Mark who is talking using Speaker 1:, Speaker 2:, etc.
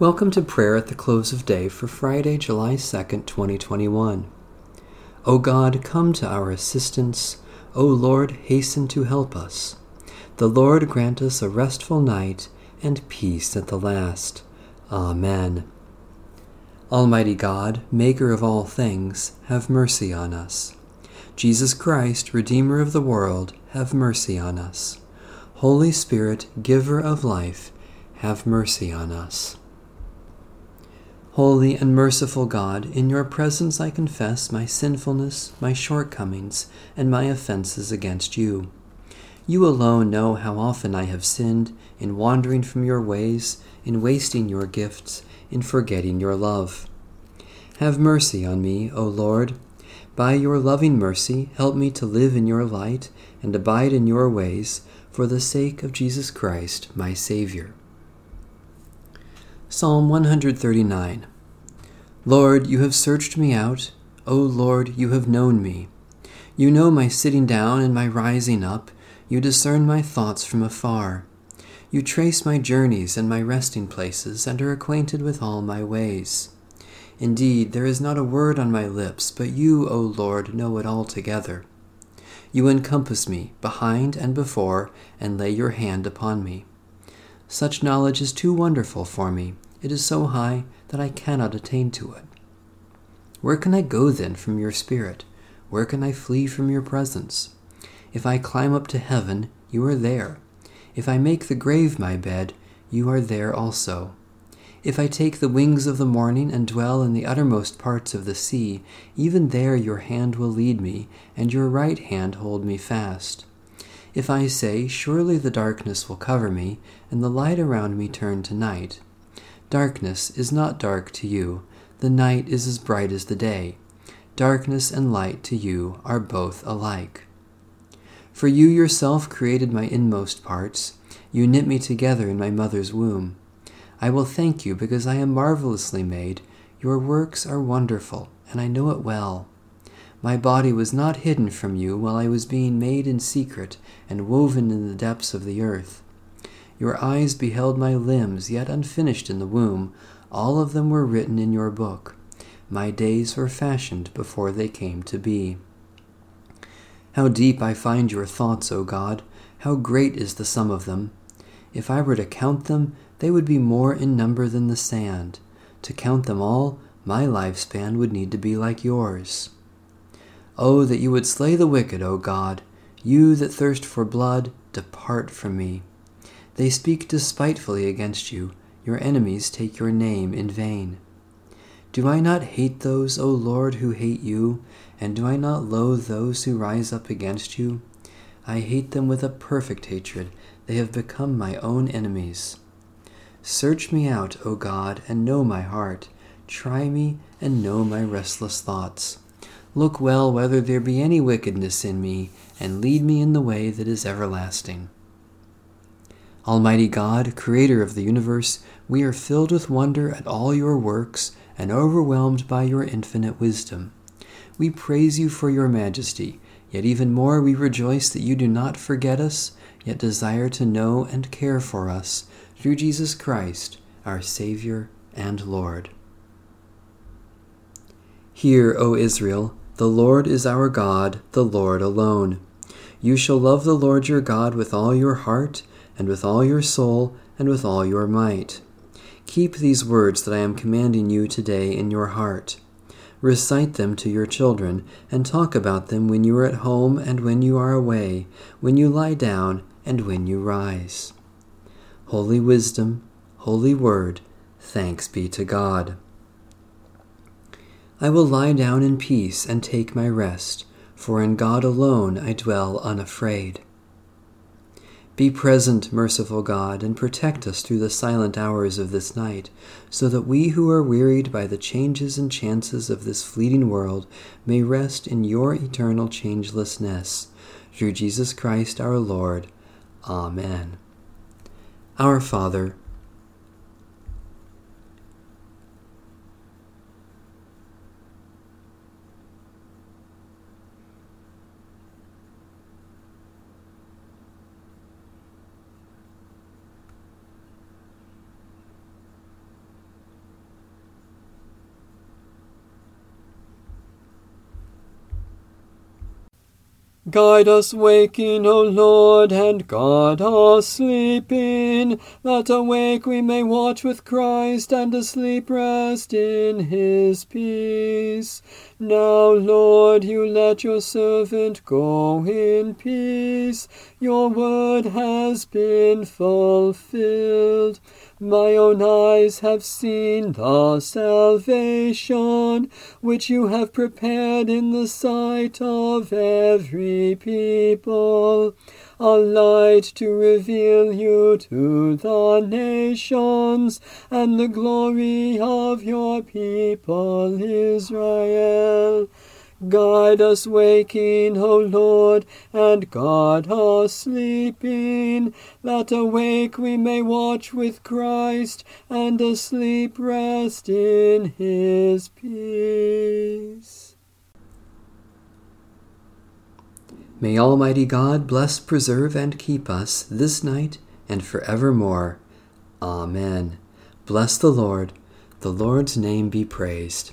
Speaker 1: Welcome to prayer at the close of day for Friday, July 2nd, 2021. O God, come to our assistance. O Lord, hasten to help us. The Lord grant us a restful night and peace at the last. Amen. Almighty God, Maker of all things, have mercy on us. Jesus Christ, Redeemer of the world, have mercy on us. Holy Spirit, Giver of life, have mercy on us. Holy and merciful God, in your presence I confess my sinfulness, my shortcomings, and my offenses against you. You alone know how often I have sinned in wandering from your ways, in wasting your gifts, in forgetting your love. Have mercy on me, O Lord. By your loving mercy, help me to live in your light and abide in your ways, for the sake of Jesus Christ, my Savior. Psalm 139 Lord, you have searched me out. O Lord, you have known me. You know my sitting down and my rising up. You discern my thoughts from afar. You trace my journeys and my resting places, and are acquainted with all my ways. Indeed, there is not a word on my lips, but you, O Lord, know it altogether. You encompass me, behind and before, and lay your hand upon me. Such knowledge is too wonderful for me. It is so high that I cannot attain to it. Where can I go then from your Spirit? Where can I flee from your presence? If I climb up to heaven, you are there. If I make the grave my bed, you are there also. If I take the wings of the morning and dwell in the uttermost parts of the sea, even there your hand will lead me, and your right hand hold me fast. If I say, Surely the darkness will cover me, and the light around me turn to night. Darkness is not dark to you, the night is as bright as the day. Darkness and light to you are both alike. For you yourself created my inmost parts, you knit me together in my mother's womb. I will thank you because I am marvelously made. Your works are wonderful, and I know it well. My body was not hidden from you while I was being made in secret and woven in the depths of the earth. Your eyes beheld my limbs yet unfinished in the womb. All of them were written in your book. My days were fashioned before they came to be. How deep I find your thoughts, O God! How great is the sum of them! If I were to count them, they would be more in number than the sand. To count them all, my lifespan would need to be like yours. Oh, that you would slay the wicked, O God! You that thirst for blood, depart from me. They speak despitefully against you. Your enemies take your name in vain. Do I not hate those, O Lord, who hate you? And do I not loathe those who rise up against you? I hate them with a perfect hatred. They have become my own enemies. Search me out, O God, and know my heart. Try me and know my restless thoughts. Look well whether there be any wickedness in me, and lead me in the way that is everlasting. Almighty God, Creator of the universe, we are filled with wonder at all your works and overwhelmed by your infinite wisdom. We praise you for your majesty, yet even more we rejoice that you do not forget us, yet desire to know and care for us through Jesus Christ, our Savior and Lord. Hear, O Israel, the Lord is our God, the Lord alone. You shall love the Lord your God with all your heart, and with all your soul, and with all your might. Keep these words that I am commanding you today in your heart. Recite them to your children, and talk about them when you are at home and when you are away, when you lie down and when you rise. Holy Wisdom, Holy Word, thanks be to God. I will lie down in peace and take my rest, for in God alone I dwell unafraid. Be present, merciful God, and protect us through the silent hours of this night, so that we who are wearied by the changes and chances of this fleeting world may rest in your eternal changelessness. Through Jesus Christ our Lord. Amen. Our Father,
Speaker 2: Guide us waking, O Lord, and guard us sleeping, that awake we may watch with Christ, and asleep rest in his peace. Now, Lord, you let your servant go in peace. Your word has been fulfilled. My own eyes have seen the salvation which you have prepared in the sight of every people, a light to reveal you to the nations, and the glory of your people Israel. Guide us waking, O Lord, and guard us sleeping, that awake we may watch with Christ, and asleep rest in his peace.
Speaker 1: May Almighty God bless, preserve, and keep us this night and forevermore. Amen. Bless the Lord. The Lord's name be praised.